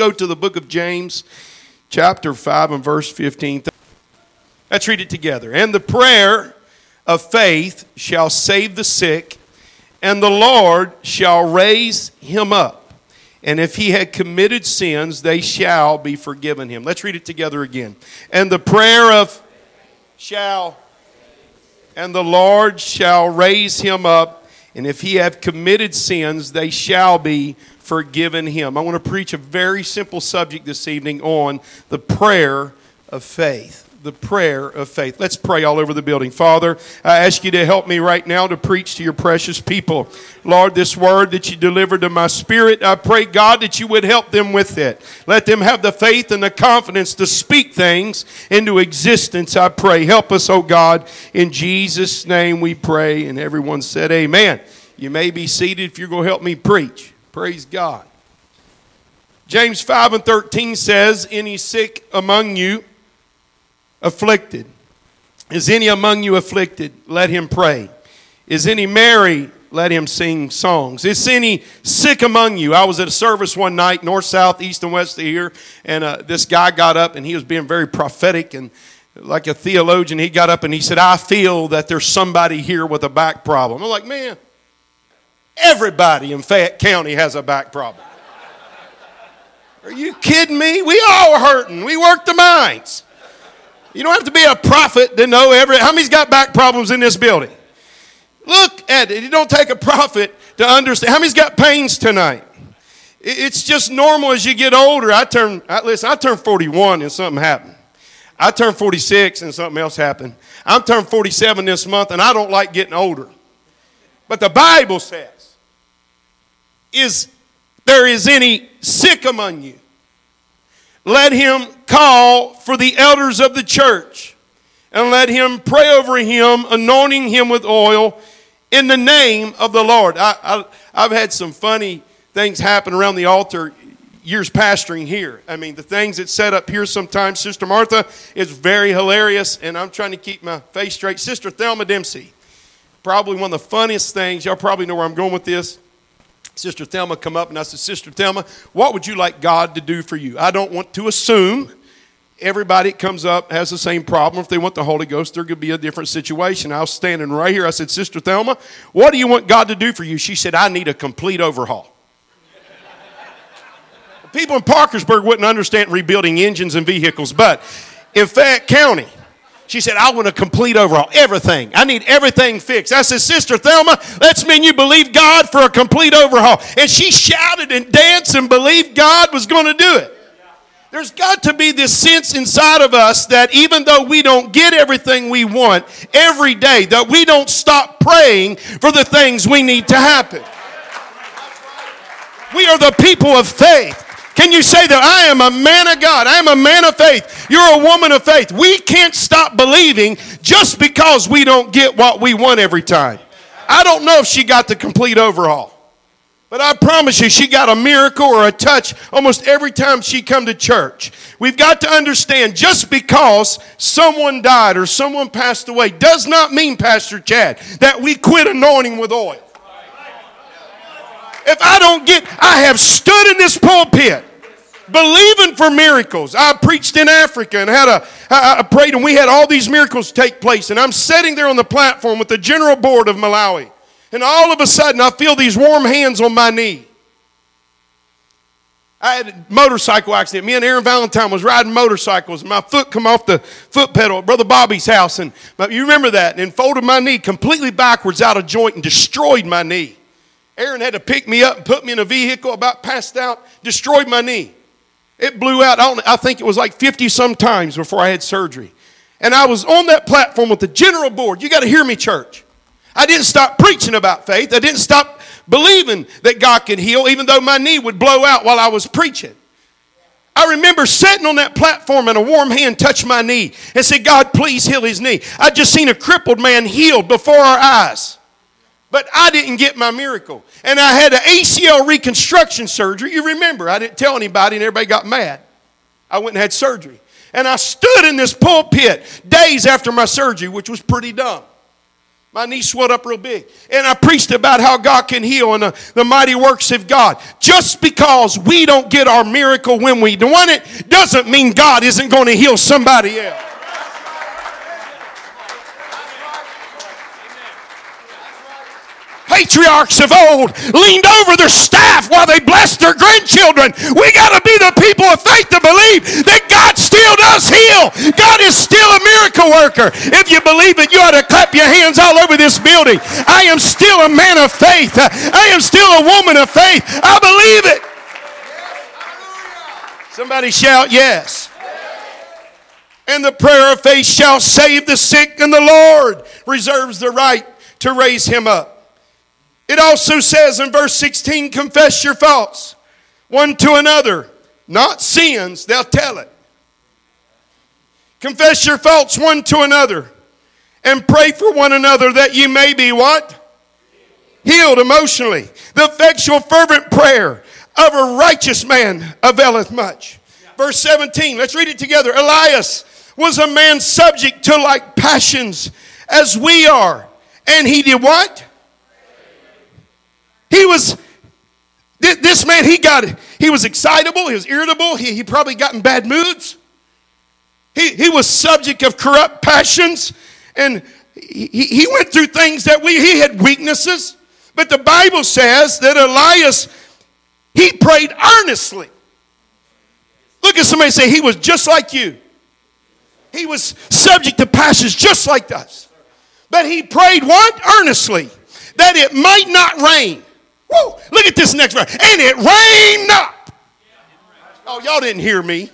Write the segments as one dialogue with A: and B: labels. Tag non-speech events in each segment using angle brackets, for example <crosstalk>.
A: go to the book of James, chapter 5, and verse 15. Let's read it together. And the prayer of faith shall save the sick, and the Lord shall raise him up. And if he had committed sins, they shall be forgiven him. Let's read it together again. And the prayer of shall, and the Lord shall raise him up. And if he have committed sins, they shall be forgiven him. I want to preach a very simple subject this evening on the prayer of faith the prayer of faith. Let's pray all over the building. Father, I ask you to help me right now to preach to your precious people. Lord, this word that you delivered to my spirit, I pray, God, that you would help them with it. Let them have the faith and the confidence to speak things into existence, I pray. Help us, oh God. In Jesus' name we pray. And everyone said, Amen. You may be seated if you're going to help me preach. Praise God. James 5 and 13 says, Any sick among you, afflicted? Is any among you afflicted? Let him pray. Is any merry? Let him sing songs. Is any sick among you? I was at a service one night, north, south, east, and west of here, and uh, this guy got up and he was being very prophetic and like a theologian. He got up and he said, I feel that there's somebody here with a back problem. I'm like, man, everybody in Fayette County has a back problem. Are you kidding me? We all are hurting. We work the mines. You don't have to be a prophet to know every. How many's got back problems in this building? Look at it. You don't take a prophet to understand. How many's got pains tonight? It's just normal as you get older. I turn, I, listen, I turned 41 and something happened. I turned 46 and something else happened. I'm turned 47 this month and I don't like getting older. But the Bible says, is there is any sick among you? let him call for the elders of the church and let him pray over him, anointing him with oil in the name of the Lord. I, have had some funny things happen around the altar years pastoring here. I mean, the things that set up here sometimes, Sister Martha is very hilarious, and I'm trying to keep my face straight. Sister Thelma Dempsey, probably one of the funniest things, y'all probably know where I'm going with this. Sister Thelma come up and I said, Sister Thelma, what would you like God to do for you? I don't want to assume everybody that comes up has the same problem. If they want the Holy Ghost, there could be a different situation. I was standing right here. I said, Sister Thelma, what do you want God to do for you? She said, I need a complete overhaul. People in Parkersburg wouldn't understand rebuilding engines and vehicles, but in Fayette County, she said, I want a complete overhaul. Everything. I need everything fixed. I said, Sister Thelma, let's mean you believe God for a complete overhaul. And she shouted and danced and believed God was going to do it. There's got to be this sense inside of us that even though we don't get everything we want every day, that we don't stop praying for the things we need to happen. We are the people of faith. Can you say that I am a man of God? I am a man of faith. You're a woman of faith. We can't stop believing just because we don't get what we want every time. I don't know if she got the complete overhaul. But I promise you, she got a miracle or a touch almost every time she come to church. We've got to understand just because someone died or someone passed away does not mean, Pastor Chad, that we quit anointing with oil. If I don't get, I have stood in this pulpit believing for miracles. I preached in Africa and had a, I prayed and we had all these miracles take place. And I'm sitting there on the platform with the general board of Malawi. And all of a sudden I feel these warm hands on my knee. I had a motorcycle accident. Me and Aaron Valentine was riding motorcycles. My foot come off the foot pedal at Brother Bobby's house. And you remember that. And folded my knee completely backwards out of joint and destroyed my knee. Aaron had to pick me up and put me in a vehicle, about passed out, destroyed my knee. It blew out, I, I think it was like 50 some times before I had surgery. And I was on that platform with the general board. You got to hear me, church. I didn't stop preaching about faith. I didn't stop believing that God could heal, even though my knee would blow out while I was preaching. I remember sitting on that platform and a warm hand touched my knee and said, God, please heal his knee. I just seen a crippled man healed before our eyes. But I didn't get my miracle. And I had an ACL reconstruction surgery. You remember, I didn't tell anybody and everybody got mad. I went and had surgery. And I stood in this pulpit days after my surgery, which was pretty dumb. My knee swelled up real big. And I preached about how God can heal and the, the, mighty works of God. Just because we don't get our miracle when we want it doesn't mean God isn't going to heal somebody else. Patriarchs of old leaned over their staff while they blessed their grandchildren. We got to be the people of faith to believe that God still does heal. God is still a miracle worker. If you believe it, you ought to clap your hands all over this building. I am still a man of faith. I am still a woman of faith. I believe it. Somebody shout yes. And the prayer of faith shall save the sick, and the Lord reserves the right to raise him up. It also says in verse 16, confess your faults one to another, not sins, they'll tell it. Confess your faults one to another and pray for one another that you may be what? Healed emotionally. The effectual, fervent prayer of a righteous man availeth much. Verse 17, let's read it together. Elias was a man subject to like passions as we are. And he did what? He was, this man, he got, he was excitable, he was irritable, he, he probably got in bad moods. He, he was subject of corrupt passions, and he, he went through things that we, he had weaknesses. But the Bible says that Elias, he prayed earnestly. Look at somebody say, he was just like you. He was subject to passions just like us. But he prayed what? Earnestly. That it might not rain. Woo! Look at this next verse. And it rained not. Oh, y'all didn't hear me.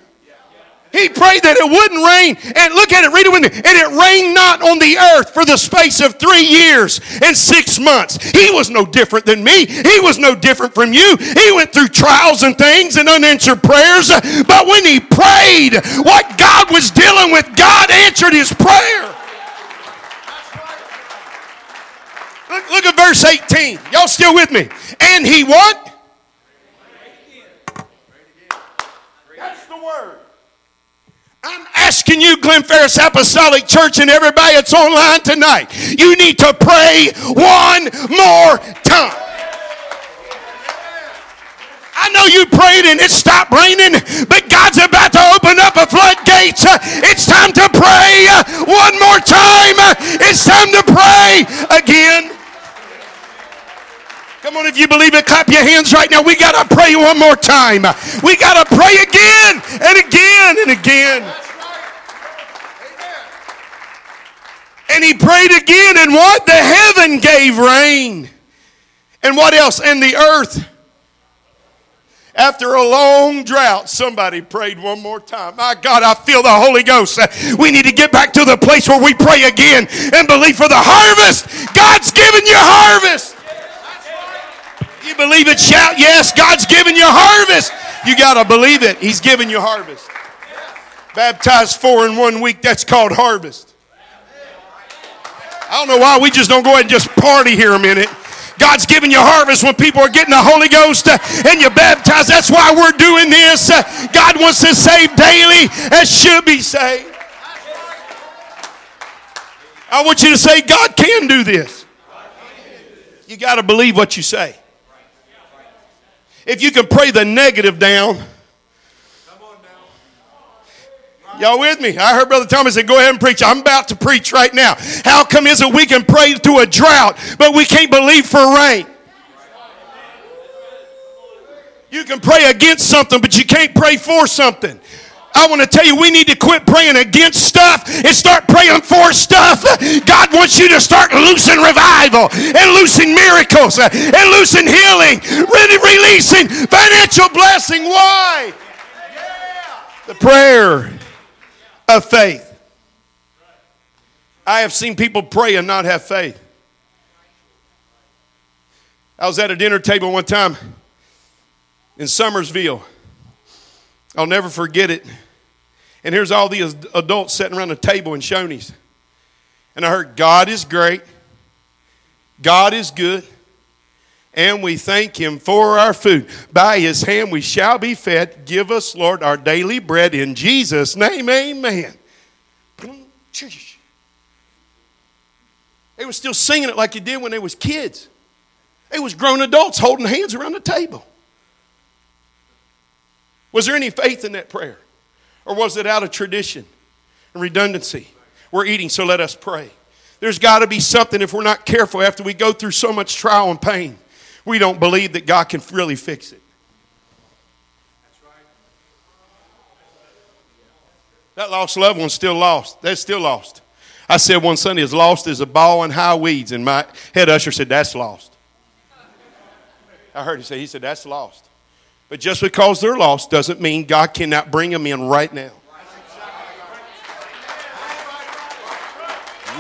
A: He prayed that it wouldn't rain. And look at it, read it with me. And it rained not on the earth for the space of three years and six months. He was no different than me. He was no different from you. He went through trials and things and unanswered prayers. But when he prayed, what God was dealing with, God answered his prayer. Look, look at verse 18. Y'all still with me? And he what? That's the word. I'm asking you, Glen Ferris Apostolic Church, and everybody that's online tonight, you need to pray one more time. I know you prayed and it stopped raining, but God's about to open up a floodgate. It's time to pray one more time. It's time to pray again. Come on, if you believe it, clap your hands right now. We got to pray one more time. We got to pray again and again and again. And he prayed again, and what? The heaven gave rain. And what else? And the earth. After a long drought, somebody prayed one more time. My God, I feel the Holy Ghost. Uh, we need to get back to the place where we pray again and believe for the harvest. God's given you harvest you believe it, shout yes. God's giving you harvest. You got to believe it. He's giving you harvest. Baptized four in one week, that's called harvest. I don't know why we just don't go ahead and just party here a minute. God's giving you harvest when people are getting the Holy Ghost uh, and you're baptized. That's why we're doing this. Uh, God wants to save daily as should be saved. I want you to say, God can do this. You got to believe what you say. If you can pray the negative down. Y'all with me? I heard Brother Thomas say, Go ahead and preach. I'm about to preach right now. How come is it we can pray through a drought, but we can't believe for rain? You can pray against something, but you can't pray for something. I want to tell you, we need to quit praying against stuff and start praying for stuff. God wants you to start loosing revival and loosing miracles and loosing healing, really releasing financial blessing. Why? The prayer of faith. I have seen people pray and not have faith. I was at a dinner table one time in Summersville. I'll never forget it. And here's all these adults sitting around the table in Shoney's. And I heard, God is great. God is good. And we thank him for our food. By his hand we shall be fed. Give us, Lord, our daily bread in Jesus' name. Amen. They were still singing it like they did when they was kids. They was grown adults holding hands around the table. Was there any faith in that prayer? Or was it out of tradition and redundancy? We're eating, so let us pray. There's got to be something if we're not careful after we go through so much trial and pain. We don't believe that God can really fix it. That lost loved one's still lost. They're still lost. I said one Sunday, as lost as a ball in high weeds, and my head usher said, That's lost. I heard him say, He said, That's lost. But just because they're lost doesn't mean God cannot bring them in right now.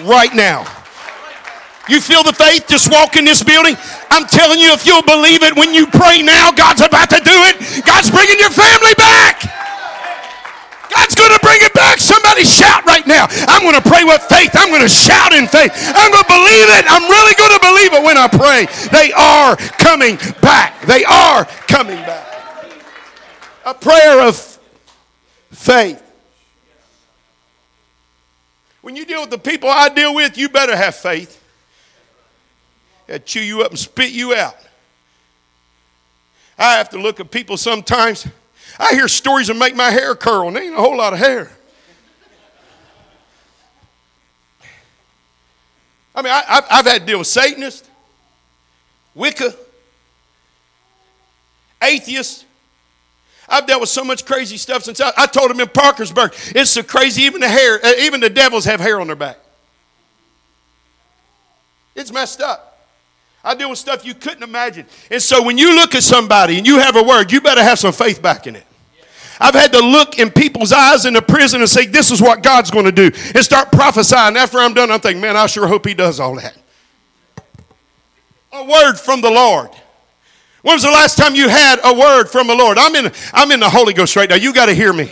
A: Right now. You feel the faith? Just walk in this building. I'm telling you, if you'll believe it when you pray now, God's about to do it. God's bringing your family back. God's going to bring it back. Somebody shout right now. I'm going to pray with faith. I'm going to shout in faith. I'm going to believe it. I'm really going to believe it when I pray. They are coming back. They are coming back. A prayer of faith. When you deal with the people I deal with, you better have faith. They'll chew you up and spit you out. I have to look at people sometimes I hear stories that make my hair curl, and there ain't a whole lot of hair. I mean, I, have had to deal with Satanists, Wicca, atheists. I've dealt with so much crazy stuff since I, I told them in Parkersburg, it's so crazy, even the hair, uh, even the devils have hair on their back. It's messed up. I deal with stuff you couldn't imagine. And so when you look at somebody and you have a word, you better have some faith back in it. I've had to look in people's eyes in the prison and say, This is what God's going to do, and start prophesying. After I'm done, I'm thinking, Man, I sure hope He does all that. A word from the Lord. When was the last time you had a word from the Lord? I'm in, I'm in the Holy Ghost right now. You got to hear me.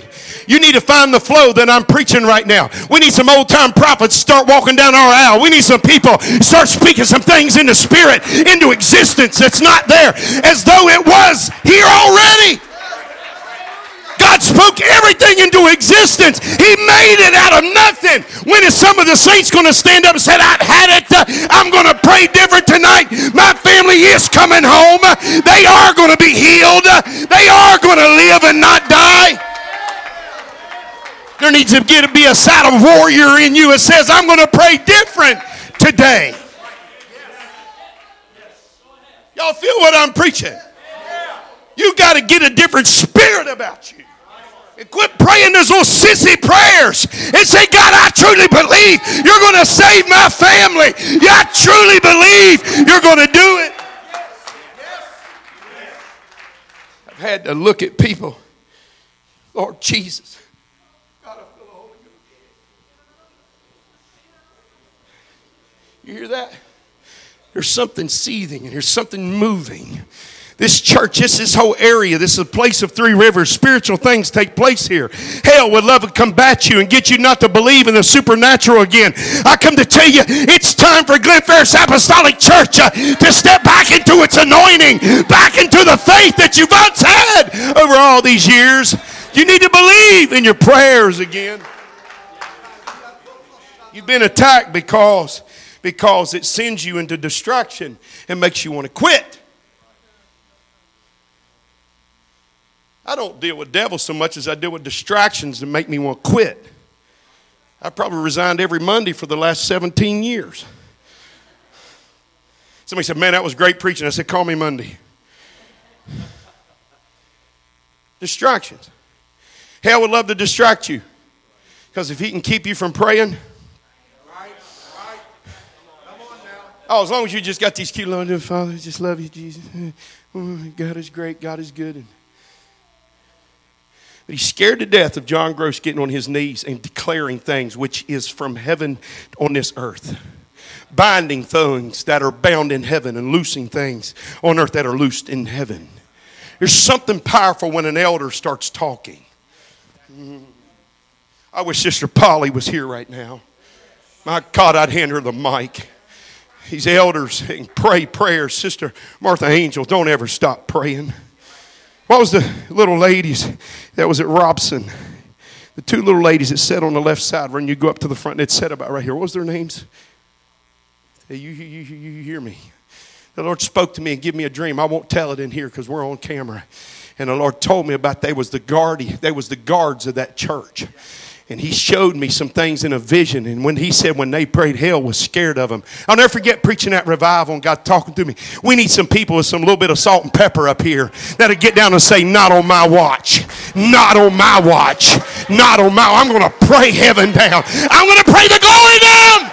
A: You need to find the flow that I'm preaching right now. We need some old time prophets start walking down our aisle. We need some people start speaking some things in the spirit into existence that's not there as though it was here already. God spoke everything into existence. He made it out of nothing. When is some of the saints going to stand up and say, I've had it. I'm going to pray different tonight. My family is coming home. They are going to be healed. They are going to live and not die. There needs to get, to be a side of warrior in you that says, I'm going to pray different today. Y'all feel what I'm preaching? You got to get a different spirit about you. Quit praying those little sissy prayers and say, God, I truly believe you're going to save my family. Yeah, I truly believe you're going to do it. I've had to look at people. Lord Jesus. You hear that? There's something seething and there's something moving. This church, this, this whole area, this is a place of three rivers. Spiritual things take place here. Hell would love to combat you and get you not to believe in the supernatural again. I come to tell you, it's time for Glen Ferris Apostolic Church uh, to step back into its anointing, back into the faith that you've once had over all these years. You need to believe in your prayers again. You've been attacked because, because it sends you into distraction and makes you want to quit. I don't deal with devils so much as I deal with distractions that make me want to quit. I probably resigned every Monday for the last 17 years. Somebody said, Man, that was great preaching. I said, Call me Monday. Distractions. Hell would love to distract you because if he can keep you from praying, Oh, as long as you just got these cute little Father, just love you, Jesus. Oh, God is great. God is good. And but he's scared to death of John Gross getting on his knees and declaring things which is from heaven on this earth. Binding things that are bound in heaven and loosing things on earth that are loosed in heaven. There's something powerful when an elder starts talking. I wish Sister Polly was here right now. My God, I'd hand her the mic. These elders pray prayers. Sister Martha Angel, don't ever stop praying. What was the little ladies that was at Robson? The two little ladies that sat on the left side when you go up to the front, they'd sat about right here. What was their names? You, you, you, you hear me. The Lord spoke to me and gave me a dream. I won't tell it in here because we're on camera. And the Lord told me about they was the guard, they was the guards of that church and he showed me some things in a vision. And when he said when they prayed, hell was scared of them. I'll never forget preaching that revival and God talking to me. We need some people with some little bit of salt and pepper up here that'll get down and say, Not on my watch. Not on my watch. Not on my I'm gonna pray heaven down. I'm gonna pray the glory down.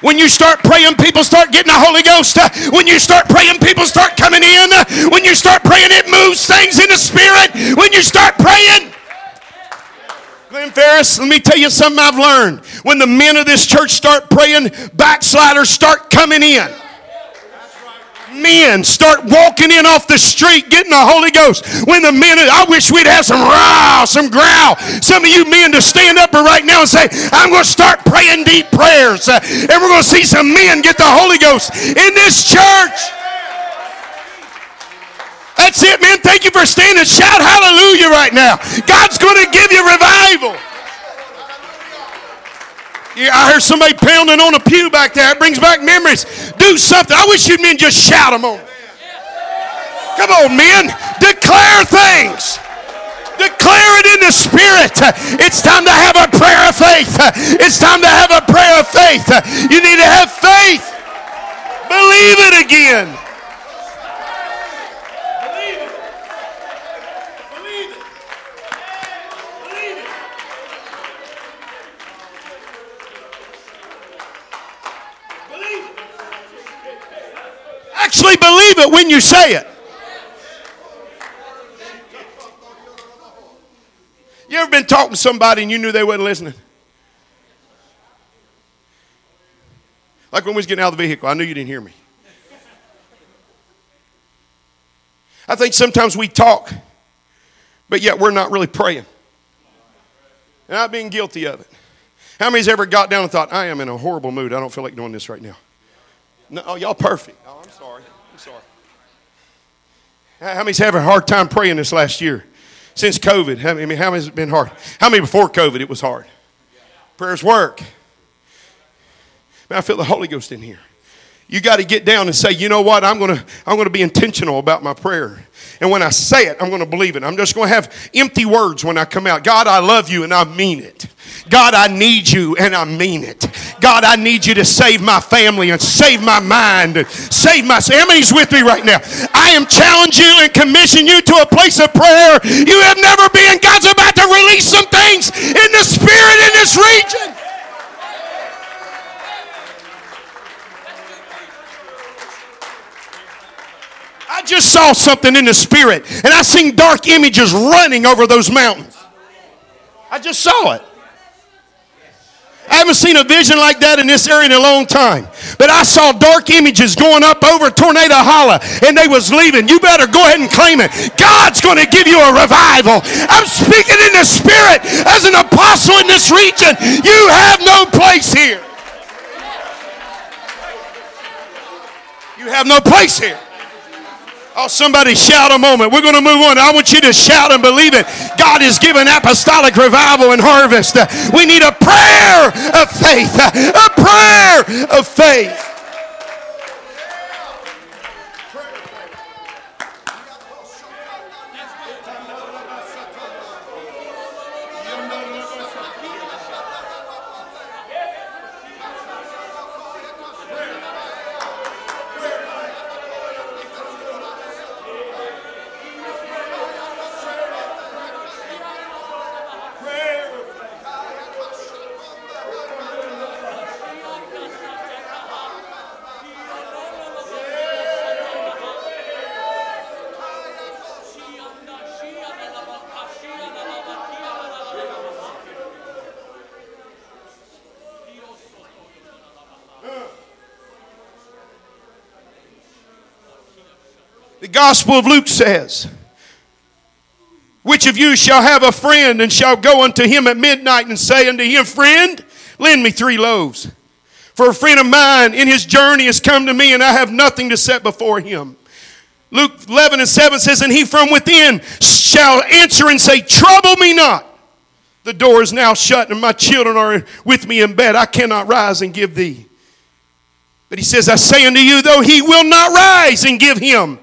A: When you start praying, people start getting the Holy Ghost. When you start praying, people start coming in. When you start praying, it moves things in the spirit. When you start praying, Glen Ferris, let me tell you something I've learned. When the men of this church start praying, backsliders start coming in. Men start walking in off the street getting the Holy Ghost. When the men, I wish we'd have some row, some growl. Some of you men to stand up right now and say, I'm going to start praying deep prayers. Uh, and we're going to see some men get the Holy Ghost in this church. That's it, man. Thank you for standing. Shout hallelujah right now. God's going to give you revival. Yeah, I heard somebody pounding on a pew back there. It brings back memories. Do something. I wish you men just shout them on. Come on, men. Declare things. Declare it in the spirit. It's time to have a prayer of faith. It's time to have a prayer of faith. You need to have faith. Believe it again. Actually believe it when you say it. You ever been talking to somebody and you knew they wasn't listening? Like when we was getting out of the vehicle, I knew you didn't hear me. I think sometimes we talk, but yet we're not really praying. And I've been guilty of it. How many's ever got down and thought, I am in a horrible mood. I don't feel like doing this right now? No, oh, y'all perfect. Oh, I'm sorry. Sorry. How many's having a hard time praying this last year? Since COVID, I mean, how many's it been hard? How many before COVID it was hard? Prayers work. Man, I feel the Holy Ghost in here. You got to get down and say, you know what? I'm going to I'm going to be intentional about my prayer. And when I say it, I'm going to believe it. I'm just going to have empty words when I come out. God, I love you and I mean it. God, I need you and I mean it. God, I need you to save my family and save my mind and save my. Many's with me right now? I am challenging you and commission you to a place of prayer you have never been. God's about to release some things in the spirit in this region. I just saw something in the spirit and I seen dark images running over those mountains. I just saw it. I haven't seen a vision like that in this area in a long time. But I saw dark images going up over Tornado Hollow and they was leaving. You better go ahead and claim it. God's going to give you a revival. I'm speaking in the spirit as an apostle in this region. You have no place here. You have no place here. Oh, somebody shout a moment. We're going to move on. I want you to shout and believe it. God is giving apostolic revival and harvest. We need a prayer of faith. A prayer of faith. Gospel of Luke says, Which of you shall have a friend and shall go unto him at midnight and say unto him, Friend, lend me three loaves. For a friend of mine in his journey has come to me and I have nothing to set before him. Luke 11 and 7 says, And he from within shall answer and say, Trouble me not. The door is now shut, and my children are with me in bed. I cannot rise and give thee. But he says, I say unto you, though he will not rise and give him,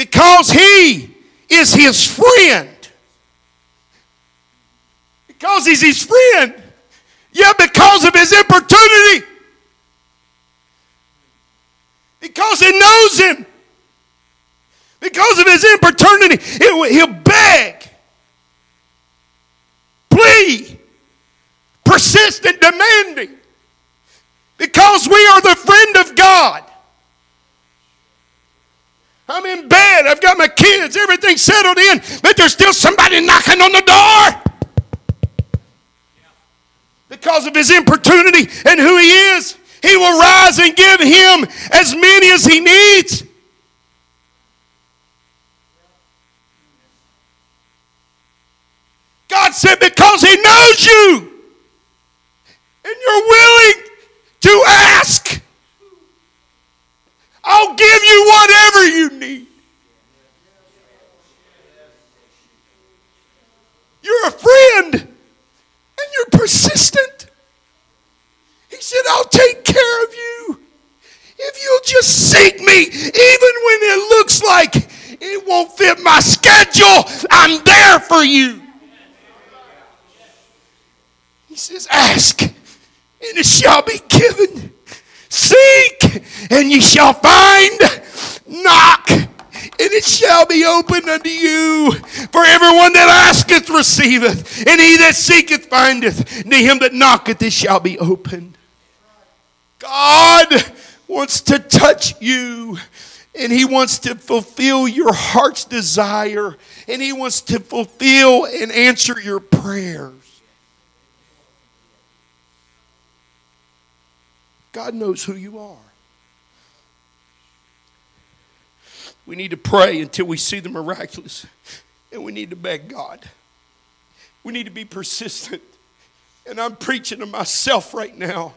A: because he is his friend. Because he's his friend. Yeah, because of his importunity. Because he knows him. Because of his importunity, he'll beg, plead, persistent, demanding. Because we are the friend of God. I'm in bed, I've got my kids, everything settled in, but there's still somebody knocking on the door. Because of his importunity and who he is, he will rise and give him as many as he needs. God said, because He knows you and you're willing to ask, I'll give you whatever you need. You're a friend and you're persistent. He said, I'll take care of you if you'll just seek me, even when it looks like it won't fit my schedule. I'm there for you. He says, Ask, and it shall be given. Seek, and ye shall find. Knock, and it shall be opened unto you. For everyone that asketh receiveth, and he that seeketh findeth, and to him that knocketh it shall be opened. God wants to touch you. And he wants to fulfill your heart's desire. And he wants to fulfill and answer your prayers. God knows who you are. We need to pray until we see the miraculous, and we need to beg God. We need to be persistent. And I'm preaching to myself right now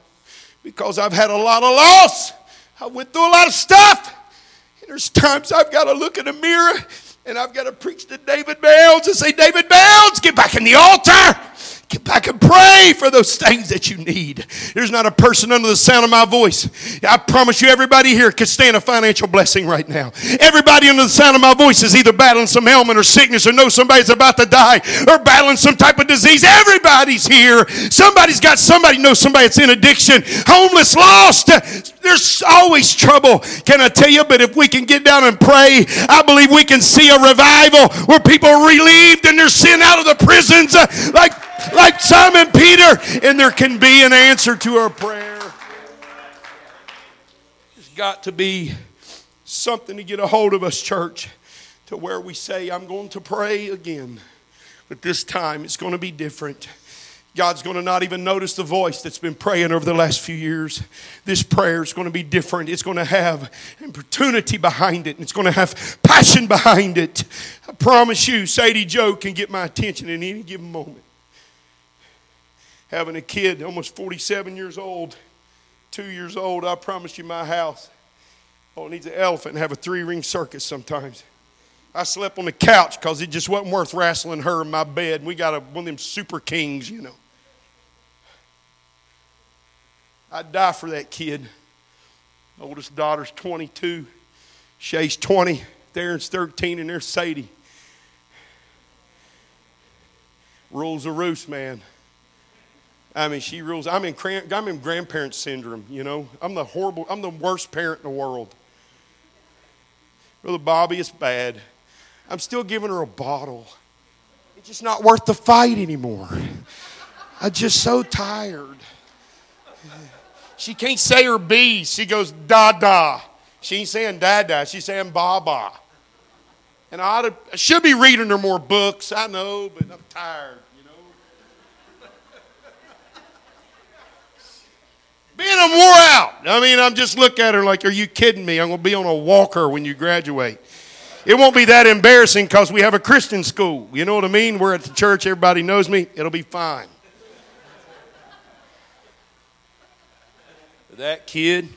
A: because I've had a lot of loss. I went through a lot of stuff. And there's times I've got to look in the mirror and I've got to preach to David Bounds and say, David Bounds, get back in the altar. Get back and pray for those things that you need. There's not a person under the sound of my voice. I promise you, everybody here could stand a financial blessing right now. Everybody under the sound of my voice is either battling some ailment or sickness or know somebody's about to die or battling some type of disease. Everybody's here. Somebody's got somebody knows somebody that's in addiction, homeless, lost. There's always trouble. Can I tell you? But if we can get down and pray, I believe we can see a revival where people are relieved and they're sent out of the prisons uh, like like Simon Peter, and there can be an answer to our prayer. There's got to be something to get a hold of us, church, to where we say, I'm going to pray again. But this time it's going to be different. God's going to not even notice the voice that's been praying over the last few years. This prayer is going to be different. It's going to have opportunity behind it, and it's going to have passion behind it. I promise you, Sadie Joe can get my attention in any given moment having a kid, almost 47 years old, two years old. I promise you, my house, oh, it needs an elephant and have a three ring circus sometimes. I slept on the couch because it just wasn't worth wrestling her in my bed. We got a, one of them super kings, you know. I'd die for that kid. Oldest daughter's 22, Shay's 20, Darren's 13, and there's Sadie. Rules the roost, man. I mean, she rules. I'm in, I'm in grandparent syndrome, you know. I'm the horrible, I'm the worst parent in the world. Brother Bobby, it's bad. I'm still giving her a bottle. It's just not worth the fight anymore. I'm just so tired. She can't say her B. She goes da da. She ain't saying da da. She's saying ba ba. And I, I should be reading her more books. I know, but I'm tired. Man, I'm wore out. I mean, I'm just look at her like, are you kidding me? I'm going to be on a walker when you graduate. It won't be that embarrassing because we have a Christian school. You know what I mean? We're at the church, everybody knows me. It'll be fine. that kid,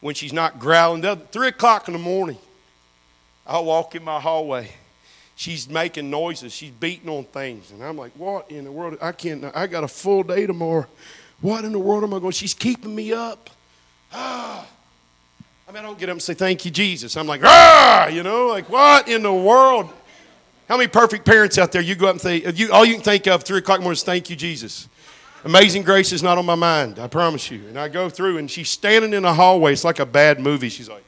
A: when she's not growling, three o'clock in the morning, I'll walk in my hallway she's making noises. She's beating on things. And I'm like, what in the world? I can't, I got a full day tomorrow. What in the world am I going? She's keeping me up. Ah. I mean, I don't get up and say, thank you, Jesus. I'm like, ah, you know, like, what in the world? How many perfect parents out there you go up and think, you, all you can think of three o'clock in the morning is thank you, Jesus. Amazing Grace is not on my mind, I promise you. And I go through and she's standing in the hallway. It's like a bad movie. She's like,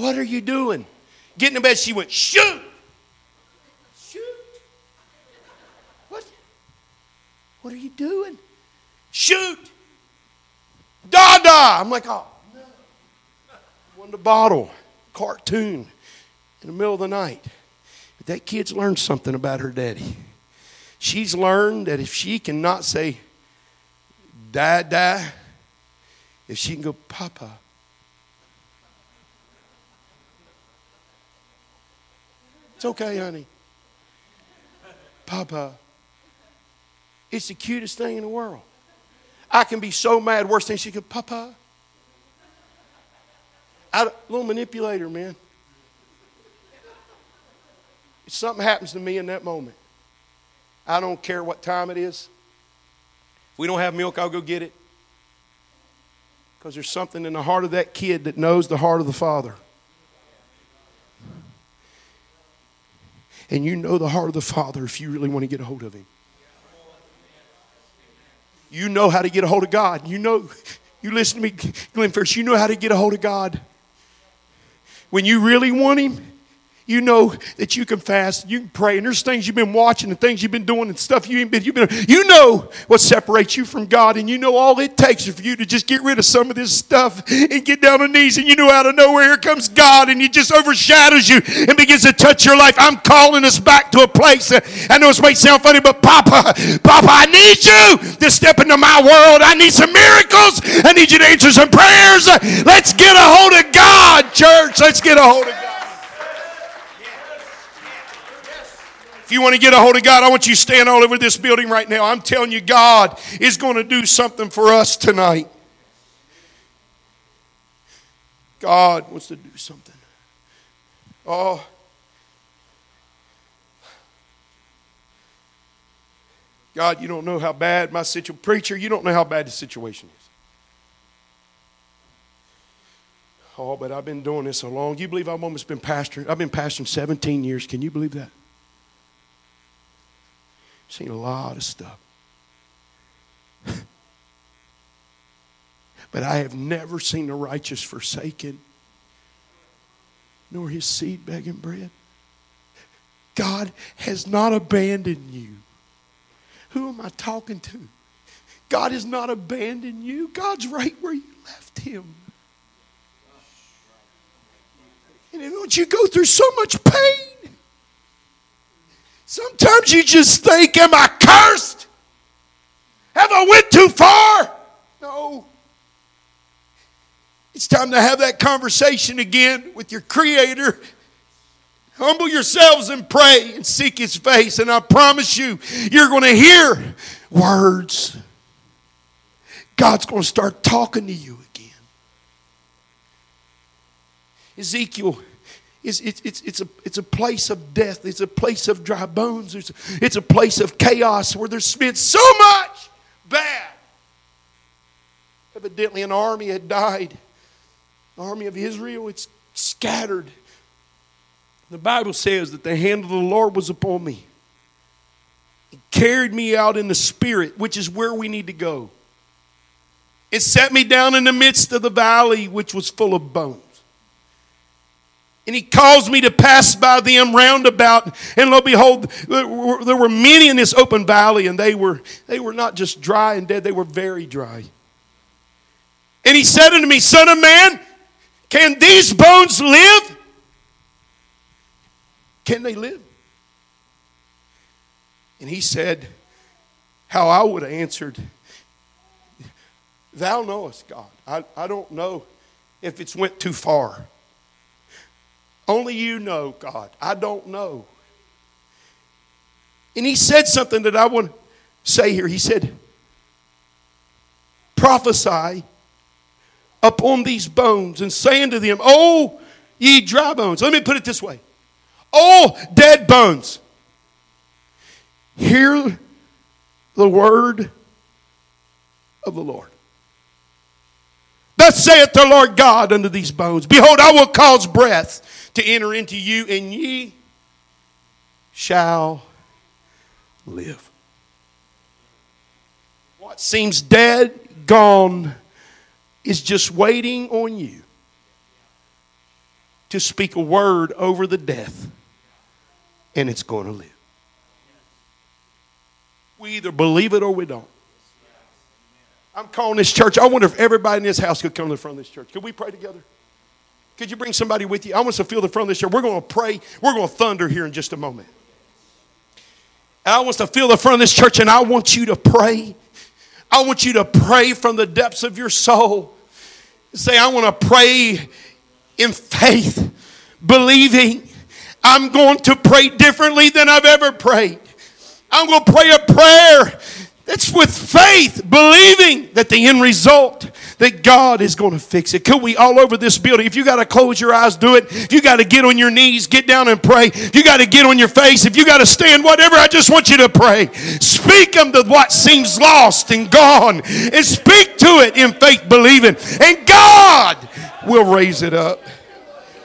A: What are you doing? Getting in bed, she went, Shoot! Shoot! What are you doing? Shoot! Da da! I'm like, Oh, no. Wanted a bottle, cartoon in the middle of the night. But that kid's learned something about her daddy. She's learned that if she cannot say, Dad, Dad, if she can go, Papa, it's okay, honey. Papa, it's the cutest thing in the world. I can be so mad, worst thing she could, Papa. I, little manipulator, man. If something happens to me in that moment, I don't care what time it is. If we don't have milk, I'll go get it. Because there's something in the heart of that kid that knows the heart of the Father. And you know the heart of the Father if you really want to get a hold of Him. You know how to get a hold of God. You know, you listen to me, Glen Ferris, you know how to get a hold of God. When you really want Him, you know that you can fast, you can pray, and there's things you've been watching and things you've been doing and stuff you ain't been, you've been, you know what separates you from God, and you know all it takes for you to just get rid of some of this stuff and get down on knees, and you know out of nowhere here comes God, and He just overshadows you and begins to touch your life. I'm calling us back to a place. I know this may sound funny, but Papa, Papa, I need you to step into my world. I need some miracles. I need you to answer some prayers. Let's get a hold of God, church. Let's get a hold of God. If you want to get a hold of God, I want you to stand all over this building right now. I'm telling you, God is going to do something for us tonight. God wants to do something. Oh. God, you don't know how bad my situation. Preacher, you don't know how bad the situation is. Oh, but I've been doing this so long. You believe I've almost been pastoring? I've been pastoring 17 years. Can you believe that? Seen a lot of stuff. <laughs> but I have never seen the righteous forsaken, nor his seed begging bread. God has not abandoned you. Who am I talking to? God has not abandoned you. God's right where you left him. And don't you go through so much pain? Sometimes you just think, Am I cursed? Have I went too far? No. It's time to have that conversation again with your Creator. Humble yourselves and pray and seek His face. And I promise you, you're going to hear words. God's going to start talking to you again. Ezekiel it's, it's, it's, a, it's a place of death. It's a place of dry bones. It's, it's a place of chaos where there's been so much bad. Evidently, an army had died. The army of Israel, it's scattered. The Bible says that the hand of the Lord was upon me. He carried me out in the spirit, which is where we need to go. It set me down in the midst of the valley, which was full of bones. And he caused me to pass by them round about. And lo, behold, there were many in this open valley, and they were, they were not just dry and dead, they were very dry. And he said unto me, Son of man, can these bones live? Can they live? And he said, How I would have answered, Thou knowest, God. I, I don't know if it's went too far. Only you know, God. I don't know. And he said something that I want to say here. He said, prophesy upon these bones and say unto them, Oh, ye dry bones. Let me put it this way. Oh, dead bones. Hear the word of the Lord. Thus saith the Lord God unto these bones Behold, I will cause breath to enter into you, and ye shall live. What seems dead, gone, is just waiting on you to speak a word over the death, and it's going to live. We either believe it or we don't. I'm calling this church. I wonder if everybody in this house could come to the front of this church. Could we pray together? Could you bring somebody with you? I want us to feel the front of this church. We're going to pray. We're going to thunder here in just a moment. And I want us to feel the front of this church, and I want you to pray. I want you to pray from the depths of your soul. Say, I want to pray in faith, believing I'm going to pray differently than I've ever prayed. I'm going to pray a prayer it's with faith, believing that the end result that God is going to fix it. Could we all over this building? If you got to close your eyes, do it. If you got to get on your knees, get down and pray. If you got to get on your face, if you got to stand, whatever, I just want you to pray. Speak unto what seems lost and gone, and speak to it in faith, believing, and God will raise it up.